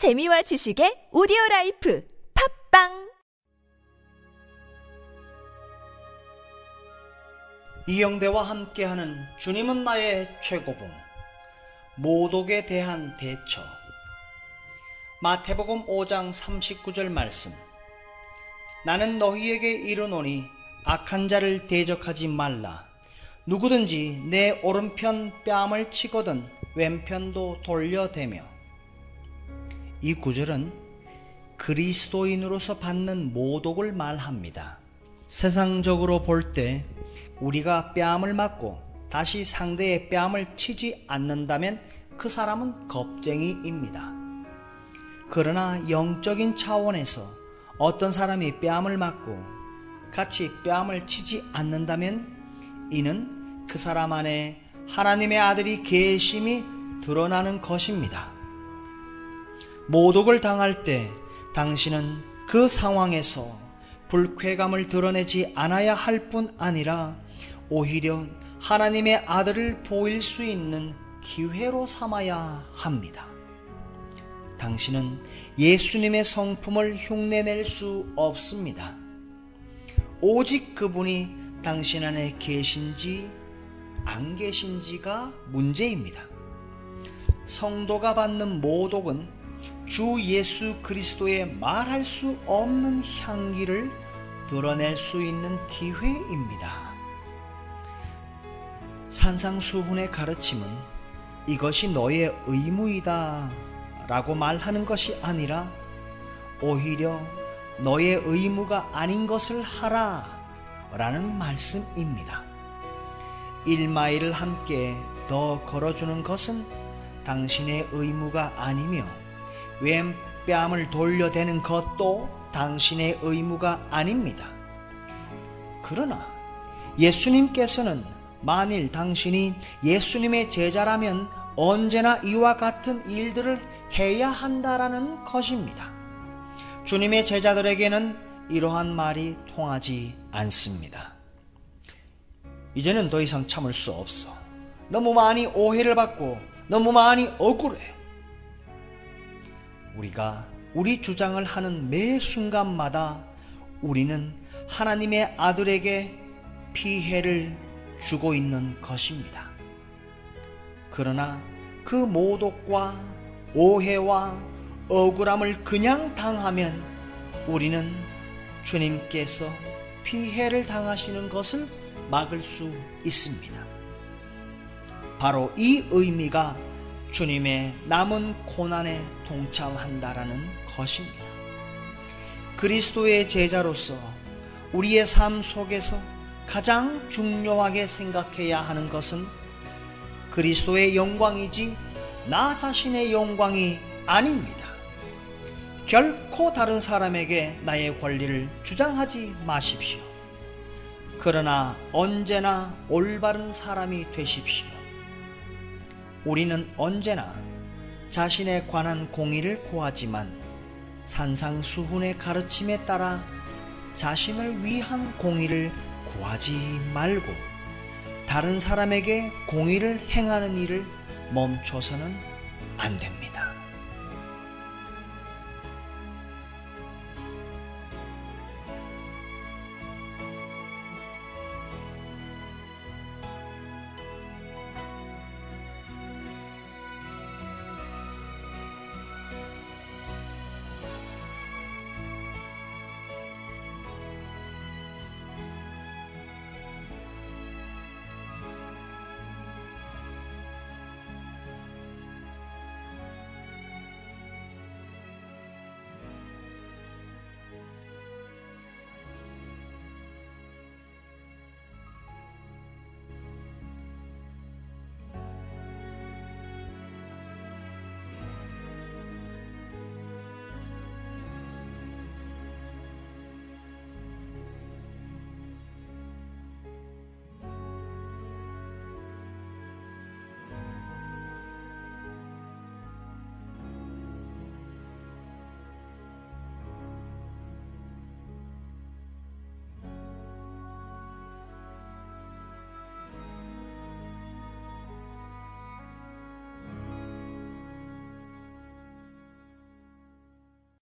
재미와 지식의 오디오 life 팟빵! 이영대와 함께하는 주님은 나의 최고봉 모독에 대한 대처. 마태복음 5장 39절 말씀. 나는 너희에게 이르노니 악한 자를 대적하지 말라. 누구든지 내 오른편 뺨을 치거든 왼편도 돌려대며 이 구절은 그리스도인으로서 받는 모독을 말합니다. 세상적으로 볼 때 우리가 뺨을 맞고 다시 상대의 뺨을 치지 않는다면 그 사람은 겁쟁이입니다. 그러나 영적인 차원에서 어떤 사람이 뺨을 맞고 같이 뺨을 치지 않는다면 이는 그 사람 안에 하나님의 아들이 계심이 드러나는 것입니다. 모독을 당할 때 당신은 그 상황에서 불쾌감을 드러내지 않아야 할 뿐 아니라 오히려 하나님의 아들을 보일 수 있는 기회로 삼아야 합니다. 당신은 예수님의 성품을 흉내낼 수 없습니다. 오직 그분이 당신 안에 계신지 안 계신지가 문제입니다. 성도가 받는 모독은 주 예수 그리스도의 말할 수 없는 향기를 드러낼 수 있는 기회입니다. 산상수훈의 가르침은 이것이 너의 의무이다 라고 말하는 것이 아니라 오히려 너의 의무가 아닌 것을 하라 라는 말씀입니다. 1마일을 함께 더 걸어주는 것은 당신의 의무가 아니며 왼 뺨을 돌려대는 것도 당신의 의무가 아닙니다. 그러나 예수님께서는 만일 당신이 예수님의 제자라면 언제나 이와 같은 일들을 해야 한다라는 것입니다. 주님의 제자들에게는 이러한 말이 통하지 않습니다. 이제는 더 이상 참을 수 없어. 너무 많이 오해를 받고 너무 많이 억울해. 우리가 우리 주장을 하는 매 순간마다 우리는 하나님의 아들에게 피해를 주고 있는 것입니다. 그러나 그 모독과 오해와 억울함을 그냥 당하면 우리는 주님께서 피해를 당하시는 것을 막을 수 있습니다. 바로 이 의미가 주님의 남은 고난에 동참한다라는 것입니다. 그리스도의 제자로서 우리의 삶 속에서 가장 중요하게 생각해야 하는 것은 그리스도의 영광이지 나 자신의 영광이 아닙니다. 결코 다른 사람에게 나의 권리를 주장하지 마십시오. 그러나 언제나 올바른 사람이 되십시오. 우리는 언제나 자신에 관한 공의를 구하지만 산상수훈의 가르침에 따라 자신을 위한 공의를 구하지 말고 다른 사람에게 공의를 행하는 일을 멈춰서는 안 됩니다.